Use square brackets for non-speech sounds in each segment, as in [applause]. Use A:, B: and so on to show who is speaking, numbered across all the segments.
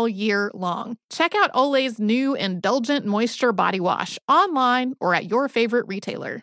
A: all year long. Check out Olay's new Indulgent Moisture Body Wash online or at your favorite retailer.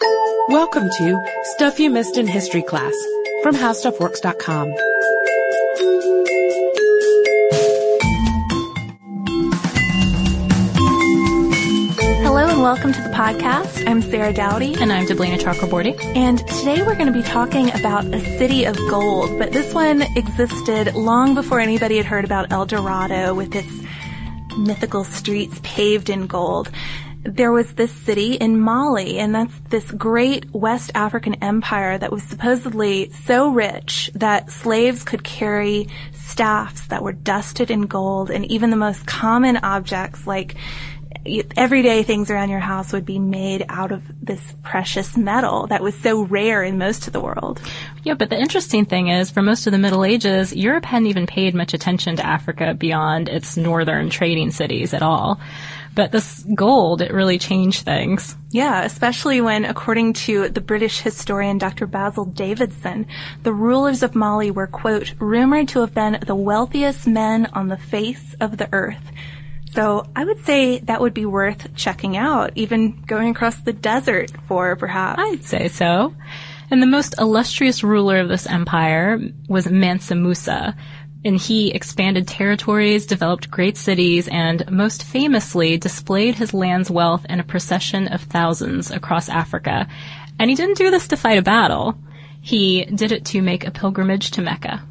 B: Welcome to Stuff You Missed in History Class from HowStuffWorks.com.
C: Hello and welcome to the podcast. I'm Sarah Dowdy.
D: And I'm Deblina Chakraborty.
C: And today we're going to be talking about a city of gold, but this one existed long before anybody had heard about El Dorado with its mythical streets paved in gold there was this city in Mali, and that's this great West African empire that was supposedly so rich that slaves could carry staffs that were dusted in gold, and even the most common objects like everyday things around your house would be made out of this precious metal that was so rare in most of the world.
D: Yeah, but the interesting thing is, for most of the Middle Ages, Europe hadn't even paid much attention to Africa beyond its northern trading cities at all. But this gold, it really changed things.
C: Yeah, especially when, according to the British historian Dr. Basil Davidson, the rulers of Mali were, quote, rumored to have been the wealthiest men on the face of the earth. So I would say that would be worth checking out, even going across the desert for perhaps.
D: I'd say so. And the most illustrious ruler of this empire was Mansa Musa, and he expanded territories, developed great cities, and most famously displayed his land's wealth in a procession of thousands across Africa. And he didn't do this to fight a battle. He did it to make a pilgrimage to Mecca.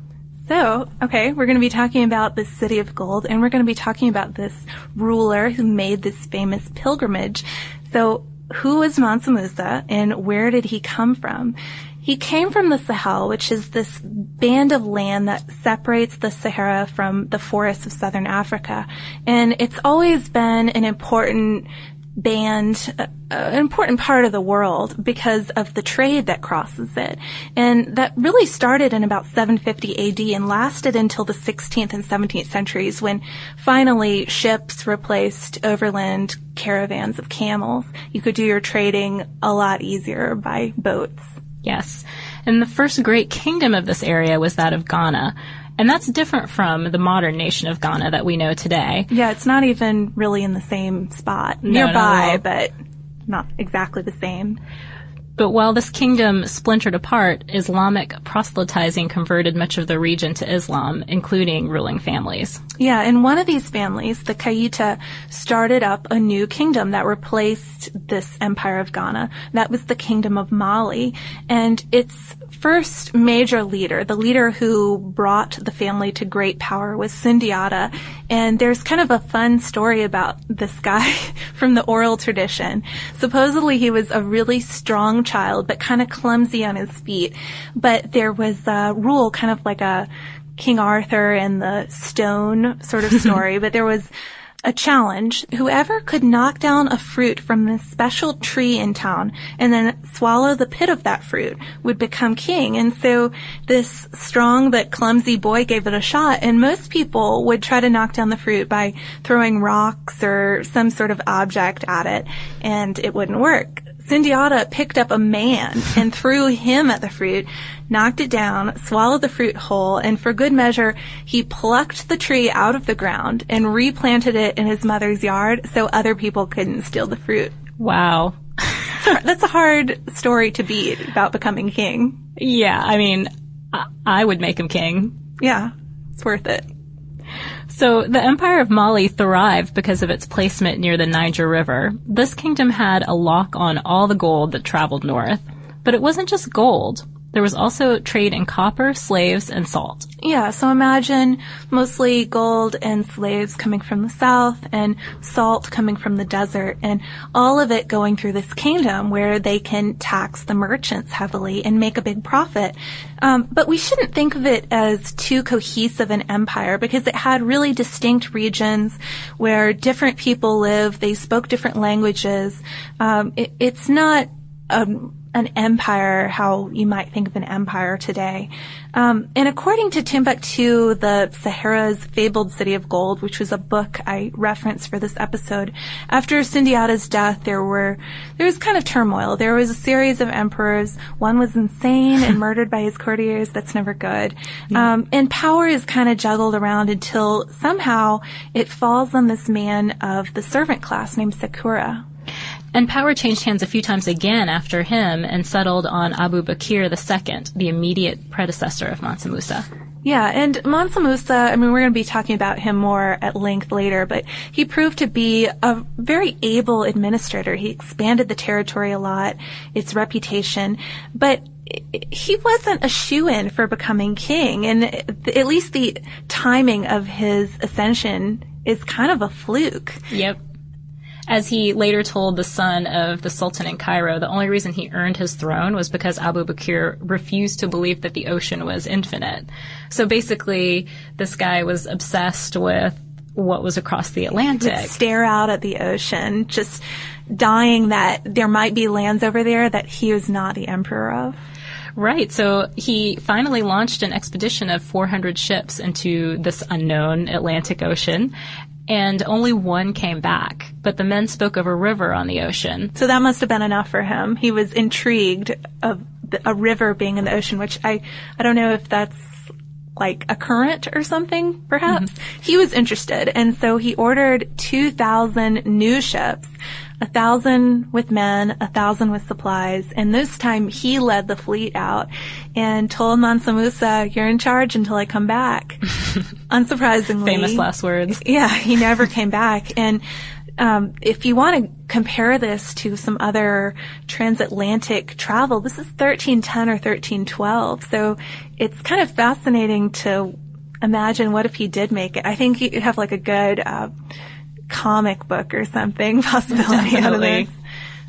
C: So, okay, we're going to be talking about this city of gold, and we're going to be talking about this ruler who made this famous pilgrimage. So, who was Mansa Musa, and where did he come from? He came from the Sahel, which is this band of land that separates the Sahara from the forests of southern Africa. And it's always been an important band, uh, an important part of the world because of the trade that crosses it. And that really started in about 750 AD and lasted until the 16th and 17th centuries when finally ships replaced overland caravans of camels. You could do your trading a lot easier by boats.
D: Yes. And the first great kingdom of this area was that of Ghana. And that's different from the modern nation of Ghana that we know today.
C: Yeah, it's not even really in the same spot.
D: No,
C: Nearby, but not exactly the same.
D: But while this kingdom splintered apart, Islamic proselytizing converted much of the region to Islam, including ruling families.
C: Yeah, and one of these families, the Keita, started up a new kingdom that replaced this empire of Ghana. That was the kingdom of Mali. And its first major leader, the leader who brought the family to great power was Sundiata. And there's kind of a fun story about this guy [laughs] from the oral tradition. Supposedly he was a really strong child, but kind of clumsy on his feet. But there was a rule, kind of like a King Arthur and the stone sort of [laughs] story, but there was a challenge. Whoever could knock down a fruit from this special tree in town and then swallow the pit of that fruit would become king. And so this strong but clumsy boy gave it a shot and most people would try to knock down the fruit by throwing rocks or some sort of object at it and it wouldn't work. Sundiata picked up a man and threw him at the fruit, knocked it down, swallowed the fruit whole, and for good measure, he plucked the tree out of the ground and replanted it in his mother's yard so other people couldn't steal the fruit.
D: Wow. [laughs]
C: That's a hard story to beat about becoming king.
D: Yeah, I mean, I, I would make him king.
C: Yeah, it's worth it.
D: So the Empire of Mali thrived because of its placement near the Niger River. This kingdom had a lock on all the gold that traveled north. But it wasn't just gold. There was also trade in copper, slaves, and salt.
C: Yeah, so imagine mostly gold and slaves coming from the south and salt coming from the desert and all of it going through this kingdom where they can tax the merchants heavily and make a big profit. Um, but we shouldn't think of it as too cohesive an empire because it had really distinct regions where different people live. They spoke different languages. Um, it, it's not um, an empire how you might think of an empire today. Um, and according to Timbuktu, the Sahara's fabled city of gold, which was a book I referenced for this episode, after Sundiata's death, there were there was kind of turmoil. There was a series of emperors. One was insane and [laughs] murdered by his courtiers. That's never good. Um, and power is kind of juggled around until somehow it falls on this man of the servant class named Sakura.
D: And power changed hands a few times again after him and settled on Abu Bakr II, the immediate predecessor of Mansa Musa.
C: Yeah, and Mansa Musa, I mean, we're going to be talking about him more at length later, but he proved to be a very able administrator. He expanded the territory a lot, its reputation, but he wasn't a shoe-in for becoming king, and at least the timing of his ascension is kind of a fluke.
D: Yep. As he later told the son of the Sultan in Cairo, the only reason he earned his throne was because Abu Bakr refused to believe that the ocean was infinite. So basically, this guy was obsessed with what was across the Atlantic.
C: Would stare out at the ocean, just dying that there might be lands over there that he was not the emperor of.
D: Right. So he finally launched an expedition of 400 ships into this unknown Atlantic Ocean and only one came back. But the men spoke of a river on the ocean.
C: So that must have been enough for him. He was intrigued of a river being in the ocean, which I, I don't know if that's like a current or something, perhaps. Mm-hmm. He was interested, and so he ordered 2,000 new ships a thousand with men, a thousand with supplies, and this time he led the fleet out and told Mansa Musa, you're in charge until I come back. [laughs] Unsurprisingly.
D: Famous last words.
C: Yeah, he never came back. And um, if you want to compare this to some other transatlantic travel, this is 1310 or 1312. So it's kind of fascinating to imagine what if he did make it. I think you have like a good uh, comic book or something [laughs] possibility out of this.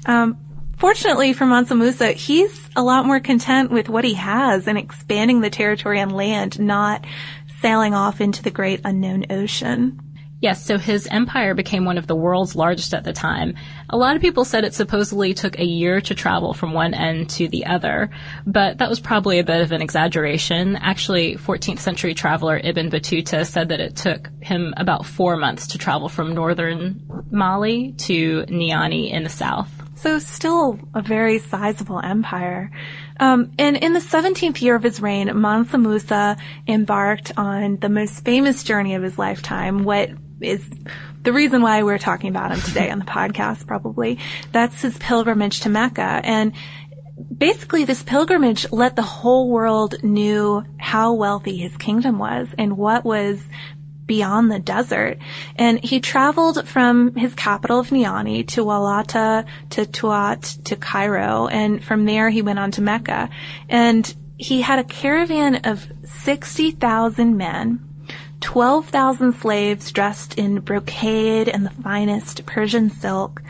C: Um, fortunately for Mansa Musa, he's a lot more content with what he has and expanding the territory on land, not sailing off into the great unknown ocean.
D: Yes, so his empire became one of the world's largest at the time. A lot of people said it supposedly took a year to travel from one end to the other, but that was probably a bit of an exaggeration. Actually, 14th century traveler Ibn Battuta said that it took him about four months to travel from northern Mali to Niani in the south.
C: So still a very sizable empire. Um, and in the 17th year of his reign, Mansa Musa embarked on the most famous journey of his lifetime, what is the reason why we're talking about him today on the podcast, probably. That's his pilgrimage to Mecca. And basically this pilgrimage let the whole world knew how wealthy his kingdom was and what was beyond the desert. And he traveled from his capital of Niani to Walata, to Tuat, to Cairo, and from there he went on to Mecca. And he had a caravan of 60,000 men, 12,000 slaves dressed in brocade and the finest Persian silk,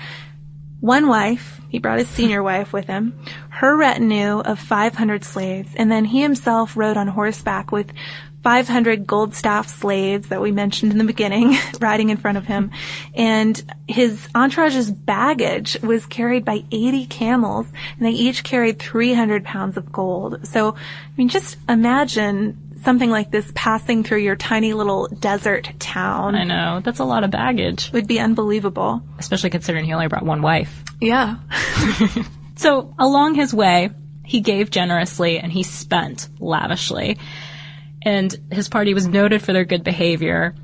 C: one wife, he brought his senior [laughs] wife with him, her retinue of 500 slaves, and then he himself rode on horseback with 500 gold staff slaves that we mentioned in the beginning [laughs] riding in front of him. And his entourage's baggage was carried by 80 camels and they each carried 300 pounds of gold. So, I mean, just imagine something like this passing through your tiny little desert town.
D: I know. That's a lot of baggage.
C: Would be unbelievable.
D: Especially considering he only brought one wife.
C: Yeah. [laughs]
D: so along his way, he gave generously and he spent lavishly and his party was noted for their good behavior,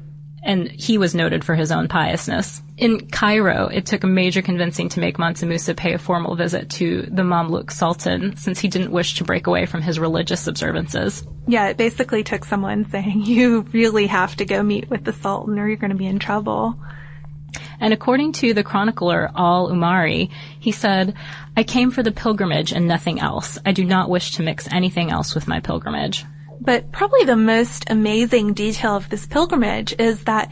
D: and he was noted for his own piousness. In Cairo, it took a major convincing to make Mansa Musa pay a formal visit to the Mamluk Sultan, since he didn't wish to break away from his religious observances.
C: Yeah, it basically took someone saying, [laughs] you really have to go meet with the Sultan or you're going to be in trouble.
D: And according to the chronicler Al Umari, he said, I came for the pilgrimage and nothing else. I do not wish to mix anything else with my pilgrimage.
C: But probably the most amazing detail of this pilgrimage is that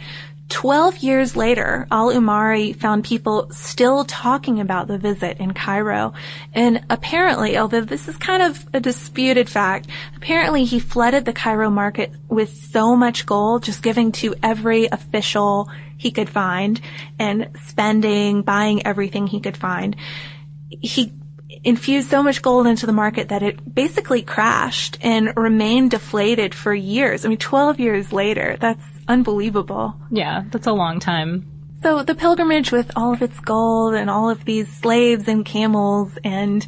C: 12 years later, al-Umari found people still talking about the visit in Cairo. And apparently, although this is kind of a disputed fact, apparently he flooded the Cairo market with so much gold, just giving to every official he could find and spending, buying everything he could find. He infused so much gold into the market that it basically crashed and remained deflated for years. I mean, 12 years later, that's unbelievable.
D: Yeah, that's a long time.
C: So the pilgrimage with all of its gold and all of these slaves and camels and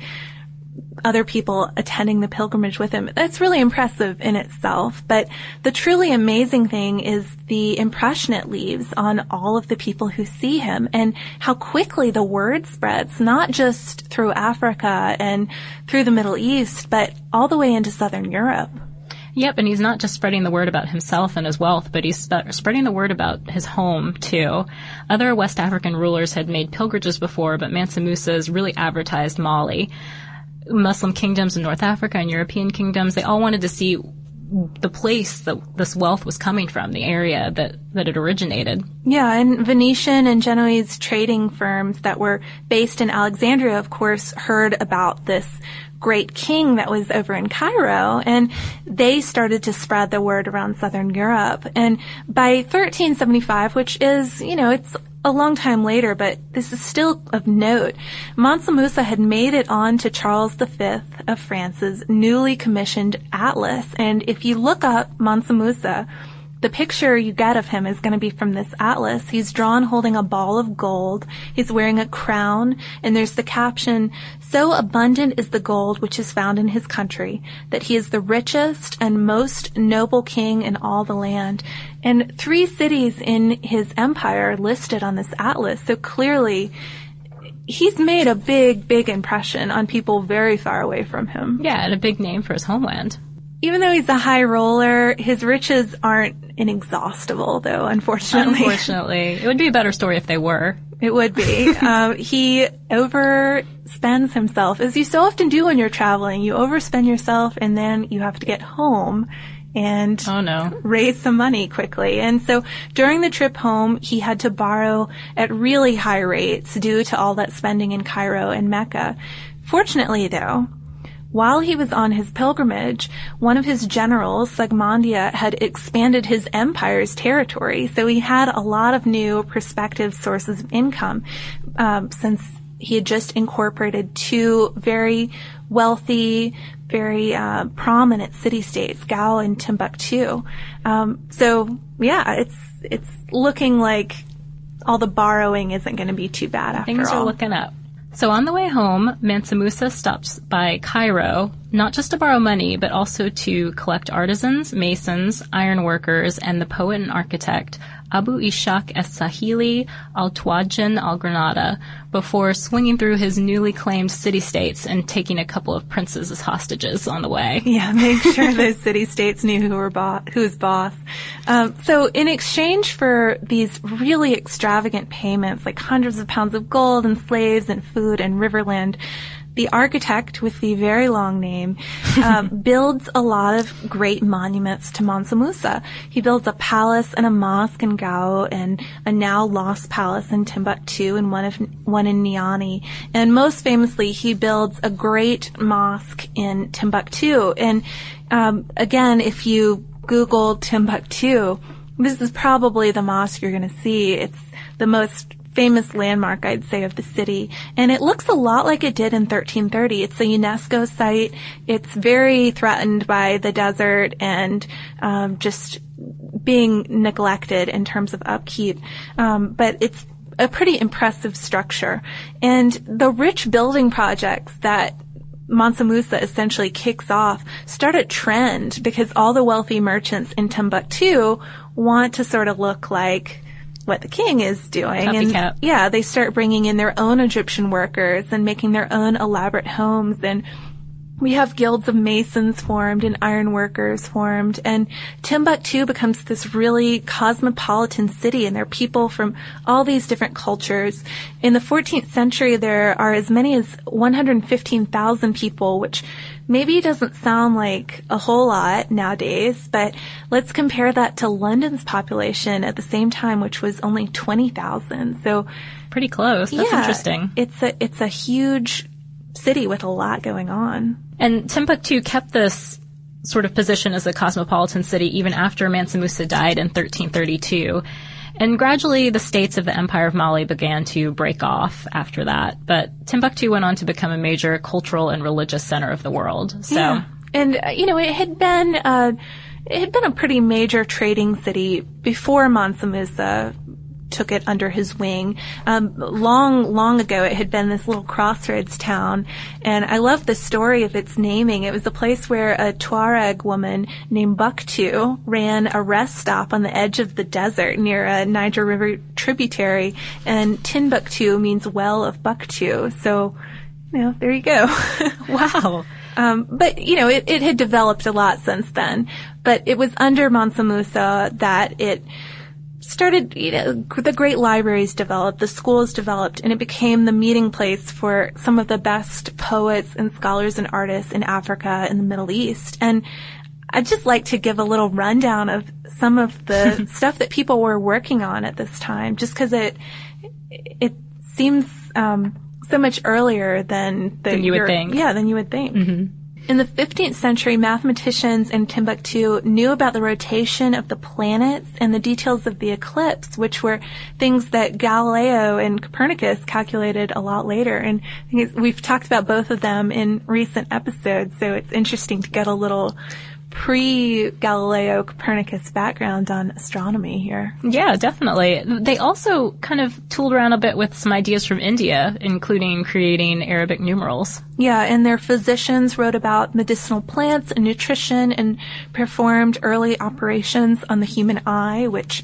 C: other people attending the pilgrimage with him. That's really impressive in itself. But the truly amazing thing is the impression it leaves on all of the people who see him and how quickly the word spreads, not just through Africa and through the Middle East, but all the way into Southern Europe.
D: Yep, and he's not just spreading the word about himself and his wealth, but he's sp- spreading the word about his home too. Other West African rulers had made pilgrimages before, but Mansa Musa's really advertised Mali. Muslim kingdoms in North Africa and European kingdoms, they all wanted to see the place that this wealth was coming from, the area that, that it originated.
C: Yeah, and Venetian and Genoese trading firms that were based in Alexandria, of course, heard about this great king that was over in Cairo and they started to spread the word around southern Europe. And by 1375, which is, you know, it's a long time later, but this is still of note. Mansa Musa had made it on to Charles V of France's newly commissioned atlas. And if you look up Mansa Musa, the picture you get of him is going to be from this atlas. He's drawn holding a ball of gold. He's wearing a crown, and there's the caption, So abundant is the gold which is found in his country, that he is the richest and most noble king in all the land. And three cities in his empire listed on this atlas. So clearly, he's made a big, big impression on people very far away from him.
D: Yeah, and a big name for his homeland.
C: Even though he's a high roller, his riches aren't inexhaustible, though, unfortunately.
D: Unfortunately. It would be a better story if they were.
C: It would be. [laughs] um, he overspends himself, as you so often do when you're traveling. You overspend yourself and then you have to get home and
D: oh, no.
C: raise some money quickly. And so during the trip home, he had to borrow at really high rates due to all that spending in Cairo and Mecca. Fortunately, though, while he was on his pilgrimage, one of his generals, Segmondia, had expanded his empire's territory, so he had a lot of new prospective sources of income um, since he had just incorporated two very wealthy, very uh, prominent city-states, Gao and Timbuktu. Um, so yeah, it's it's looking like all the borrowing isn't going to be too bad after
D: Things
C: all.
D: are looking up. So on the way home, Mansa Musa stops by Cairo, not just to borrow money, but also to collect artisans, masons, ironworkers, and the poet and architect Abu Ishaq es-Sahili al-Tuwajan al-Granada before swinging through his newly claimed city-states and taking a couple of princes as hostages on the way. [laughs]
C: Yeah, make sure those city-states knew who were bo- who's boss. Um, so in exchange for these really extravagant payments, like hundreds of pounds of gold and slaves and food and riverland, the architect with the very long name um, [laughs] builds a lot of great monuments to Mansa Musa. He builds a palace and a mosque in Gao and a now lost palace in Timbuktu and one of one in Niani. And most famously, he builds a great mosque in Timbuktu. And um, again, if you Google Timbuktu, this is probably the mosque you're going to see. It's the most famous landmark, I'd say, of the city. And it looks a lot like it did in 1330. It's a UNESCO site. It's very threatened by the desert and um, just being neglected in terms of upkeep. Um, but it's a pretty impressive structure. And the rich building projects that Mansa Musa essentially kicks off start a trend because all the wealthy merchants in Timbuktu want to sort of look like what the king is doing.
D: Copycat.
C: And yeah, they start bringing in their own Egyptian workers and making their own elaborate homes and we have guilds of masons formed and iron workers formed and Timbuktu becomes this really cosmopolitan city and there are people from all these different cultures. In the 14th century there are as many as 115,000 people which maybe doesn't sound like a whole lot nowadays, but let's compare that to London's population at the same time which was only 20,000. So
D: Pretty close. That's
C: yeah,
D: interesting.
C: It's a it's a huge city with a lot going on.
D: And Timbuktu kept this sort of position as a cosmopolitan city even after Mansa Musa died in 1332. And gradually the states of the Empire of Mali began to break off after that. But Timbuktu went on to become a major cultural and religious center of the world. So,
C: Yeah. And uh, you know, it had been uh, it had been a pretty major trading city before Mansa Musa took it under his wing. Um, long, long ago, it had been this little crossroads town, and I love the story of its naming. It was a place where a Tuareg woman named Buktu ran a rest stop on the edge of the desert near a Niger River tributary, and Timbuktu means well of Buktu. So, you know, there you go. [laughs]
D: wow.
C: Um, but you know, it, it had developed a lot since then. But it was under Mansa Musa that it started, you know, the great libraries developed, the schools developed, and it became the meeting place for some of the best poets and scholars and artists in Africa and the Middle East. And I'd just like to give a little rundown of some of the [laughs] stuff that people were working on at this time, just because it it seems um, so much earlier than
D: Than you would think.
C: Yeah, than you would think. In the 15th century, mathematicians in Timbuktu knew about the rotation of the planets and the details of the eclipse, which were things that Galileo and Copernicus calculated a lot later. And we've talked about both of them in recent episodes, so it's interesting to get a little pre-Galileo Copernicus background on astronomy here.
D: Yeah, definitely. They also kind of tooled around a bit with some ideas from India, including creating Arabic numerals.
C: Yeah, and their physicians wrote about medicinal plants and nutrition and performed early operations on the human eye, which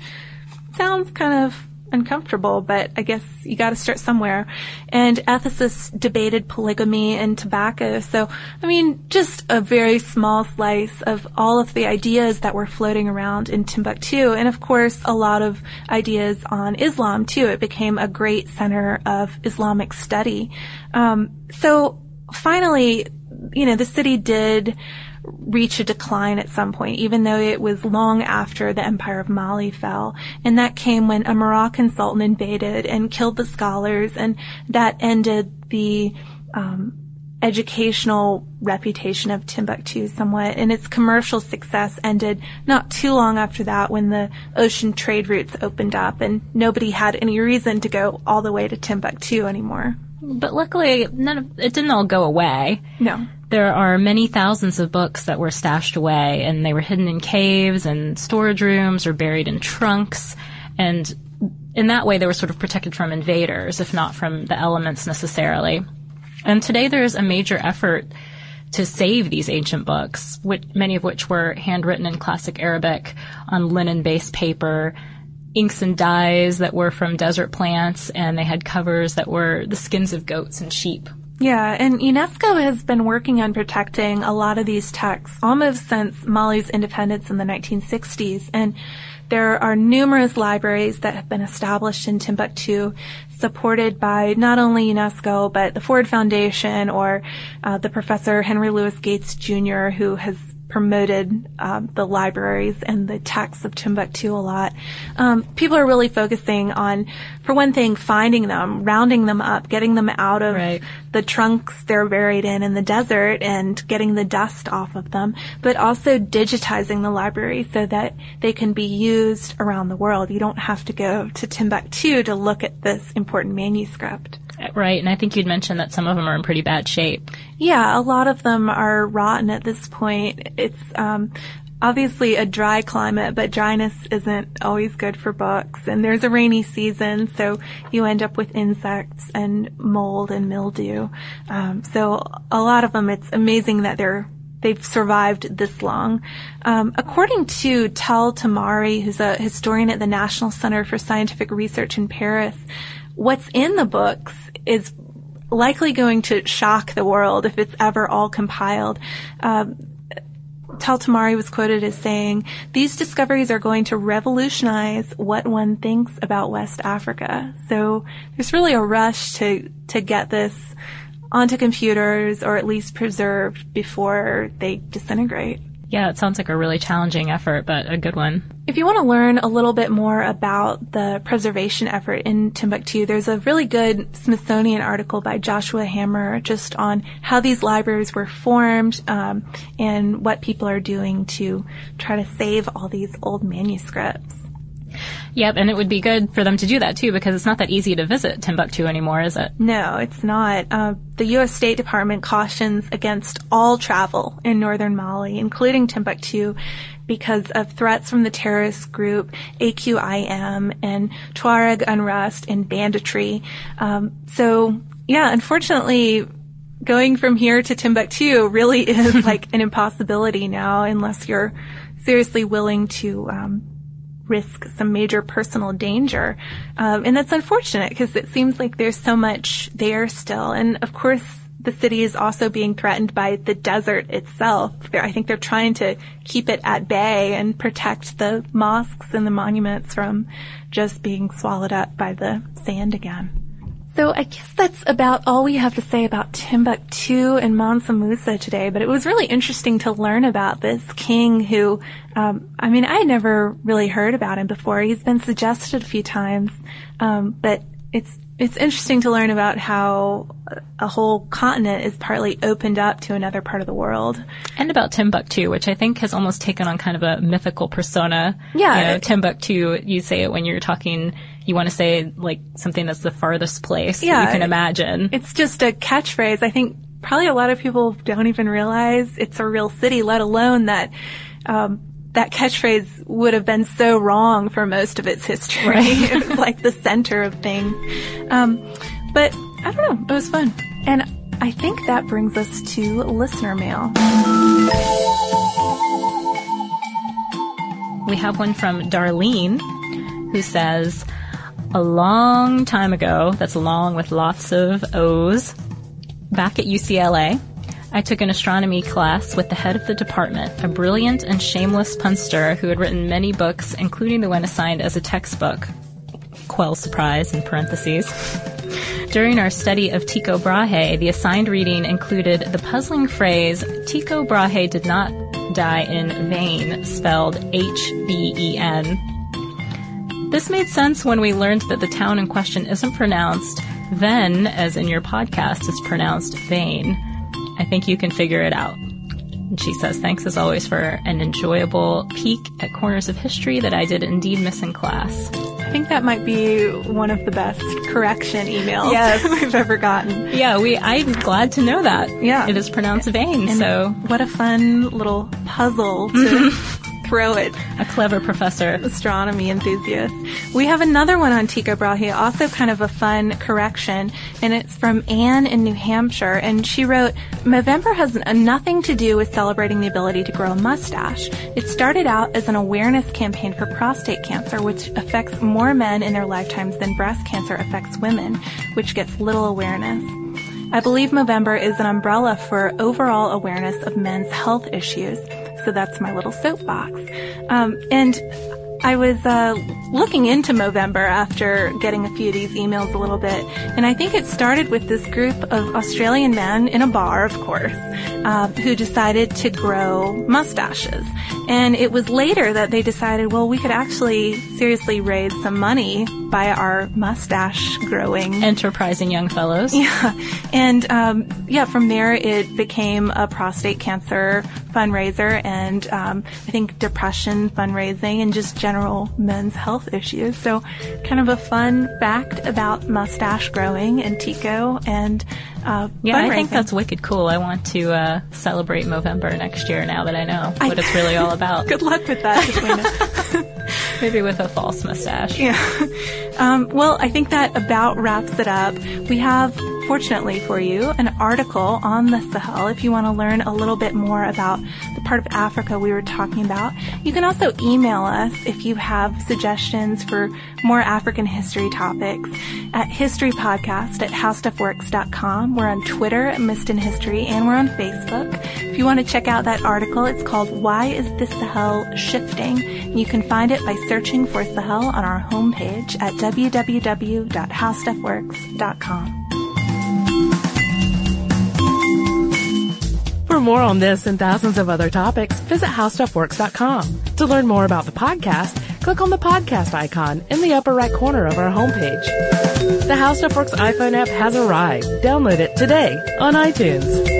C: sounds kind of uncomfortable, but I guess you gotta start somewhere. And ethicists debated polygamy and tobacco. So, I mean, just a very small slice of all of the ideas that were floating around in Timbuktu. And of course, a lot of ideas on Islam too. It became a great center of Islamic study. Um, so finally, you know, the city did reach a decline at some point, even though it was long after the Empire of Mali fell. And that came when a Moroccan sultan invaded and killed the scholars, and that ended the um, educational reputation of Timbuktu somewhat. And its commercial success ended not too long after that when the ocean trade routes opened up and nobody had any reason to go all the way to Timbuktu anymore.
D: But luckily, none of it didn't all go away.
C: No.
D: There are many thousands of books that were stashed away, and they were hidden in caves and storage rooms or buried in trunks. And in that way, they were sort of protected from invaders, if not from the elements necessarily. And today, there is a major effort to save these ancient books, which, many of which were handwritten in classic Arabic on linen-based paper. inks and dyes that were from desert plants, and they had covers that were the skins of goats and sheep.
C: Yeah, and UNESCO has been working on protecting a lot of these texts almost since Mali's independence in the 1960s. And there are numerous libraries that have been established in Timbuktu, supported by not only UNESCO, but the Ford Foundation or uh, the professor Henry Louis Gates Jr., who has promoted um, the libraries and the texts of Timbuktu a lot. Um, people are really focusing on, for one thing, finding them, rounding them up, getting them out of
D: Right.
C: the trunks they're buried in in the desert and getting the dust off of them, but also digitizing the library so that they can be used around the world. You don't have to go to Timbuktu to look at this important manuscript.
D: Right, and I think you'd mentioned that some of them are in pretty bad shape.
C: Yeah, a lot of them are rotten at this point. It's um, obviously a dry climate, but dryness isn't always good for books. And there's a rainy season, so you end up with insects and mold and mildew. Um, so a lot of them, it's amazing that they're they've survived this long. Um, according to Tal Tamari, who's a historian at the National Center for Scientific Research in Paris, what's in the books is likely going to shock the world if it's ever all compiled. Um, Tal Tamari was quoted as saying, these discoveries are going to revolutionize what one thinks about West Africa. So there's really a rush to, to get this onto computers or at least preserved before they disintegrate.
D: Yeah, it sounds like a really challenging effort, but a good one.
C: If you want to learn a little bit more about the preservation effort in Timbuktu, there's a really good Smithsonian article by Joshua Hammer just on how these libraries were formed um, and what people are doing to try to save all these old manuscripts.
D: Yep, and it would be good for them to do that too because it's not that easy to visit Timbuktu anymore, is it?
C: No, it's not. Uh, the U.S. State Department cautions against all travel in northern Mali, including Timbuktu, because of threats from the terrorist group AQIM and Tuareg unrest and banditry. Um, so, yeah, unfortunately, going from here to Timbuktu really [laughs] is like an impossibility now unless you're seriously willing to um, risk some major personal danger. Um, and that's unfortunate because it seems like there's so much there still. And of course, the city is also being threatened by the desert itself. I think they're trying to keep it at bay and protect the mosques and the monuments from just being swallowed up by the sand again. So I guess that's about all we have to say about Timbuktu and Mansa Musa today, but it was really interesting to learn about this king who, um, I mean, I had never really heard about him before. He's been suggested a few times, um, but it's, it's interesting to learn about how a whole continent is partly opened up to another part of the world.
D: And about Timbuktu, which I think has almost taken on kind of a mythical persona.
C: Yeah.
D: You know, Timbuktu, you say it when you're talking, you want to say like something that's the farthest place
C: Yeah.
D: you can imagine.
C: It's just a catchphrase. I think probably a lot of people don't even realize it's a real city, let alone that um, that catchphrase would have been so wrong for most of its history. [laughs] it was like the center of things. Um, but I don't know. It was fun, and I think that brings us to listener mail.
D: We have one from Darlene who says, a long time ago, that's long with lots of O's, back at UCLA, I took an astronomy class with the head of the department, a brilliant and shameless punster who had written many books, including the one assigned as a textbook. Quell surprise in parentheses. [laughs] During our study of Tycho Brahe, the assigned reading included the puzzling phrase, Tycho Brahe did not die in vain, spelled H-V-E-N. This made sense when we learned that the town in question isn't pronounced Ven, as in your podcast, it's pronounced Vane. I think you can figure it out. And she says, thanks as always for an enjoyable peek at corners of history that I did indeed miss in class.
C: I think that might be one of the best correction emails
D: Yes. [laughs]
C: we've ever gotten.
D: Yeah, we, I'm glad to know that.
C: Yeah.
D: It is pronounced Vane,
C: And
D: so
C: what a fun little puzzle to mm-hmm. [laughs] throw at
D: a clever professor.
C: astronomy enthusiast. We have another one on Tycho Brahe, also kind of a fun correction, and it's from Anne in New Hampshire, and she wrote, Movember has nothing to do with celebrating the ability to grow a mustache. It started out as an awareness campaign for prostate cancer, which affects more men in their lifetimes than breast cancer affects women, which gets little awareness. I believe Movember is an umbrella for overall awareness of men's health issues. So that's my little soapbox. Um, and I was uh, looking into Movember after getting a few of these emails a little bit, and I think it started with this group of Australian men in a bar, of course, uh, who decided to grow mustaches. And it was later that they decided, well, we could actually seriously raise some money by our mustache growing.
D: Enterprising young fellows. [laughs]
C: Yeah. And, um, yeah, from there it became a prostate cancer fundraiser and, um, I think depression fundraising and just general men's health issues. So kind of a fun fact about mustache growing and Tycho and, uh,
D: yeah, I think that's wicked cool. I want to uh, celebrate Movember next year now that I know what I, it's really all about. [laughs]
C: Good luck with that, [laughs] [laughs]
D: Maybe with a false mustache.
C: Yeah. Um, well, I think that about wraps it up. We have fortunately for you, an article on the Sahel if you want to learn a little bit more about the part of Africa we were talking about. You can also email us if you have suggestions for more African history topics at historypodcast at howstuffworks.com. We're on Twitter at Missed in History and we're on Facebook. If you want to check out that article, it's called Why is the Sahel Shifting? You can find it by searching for Sahel on our homepage at www.howstuffworks.com.
B: For more on this and thousands of other topics, visit howstuffworks.com. To learn more about the podcast, click on the podcast icon in the upper right corner of our homepage. The How Stuff Works iPhone app has arrived. Download it today on iTunes.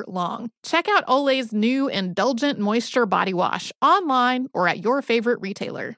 A: long. Check out Olay's new Indulgent Moisture Body Wash online or at your favorite retailer.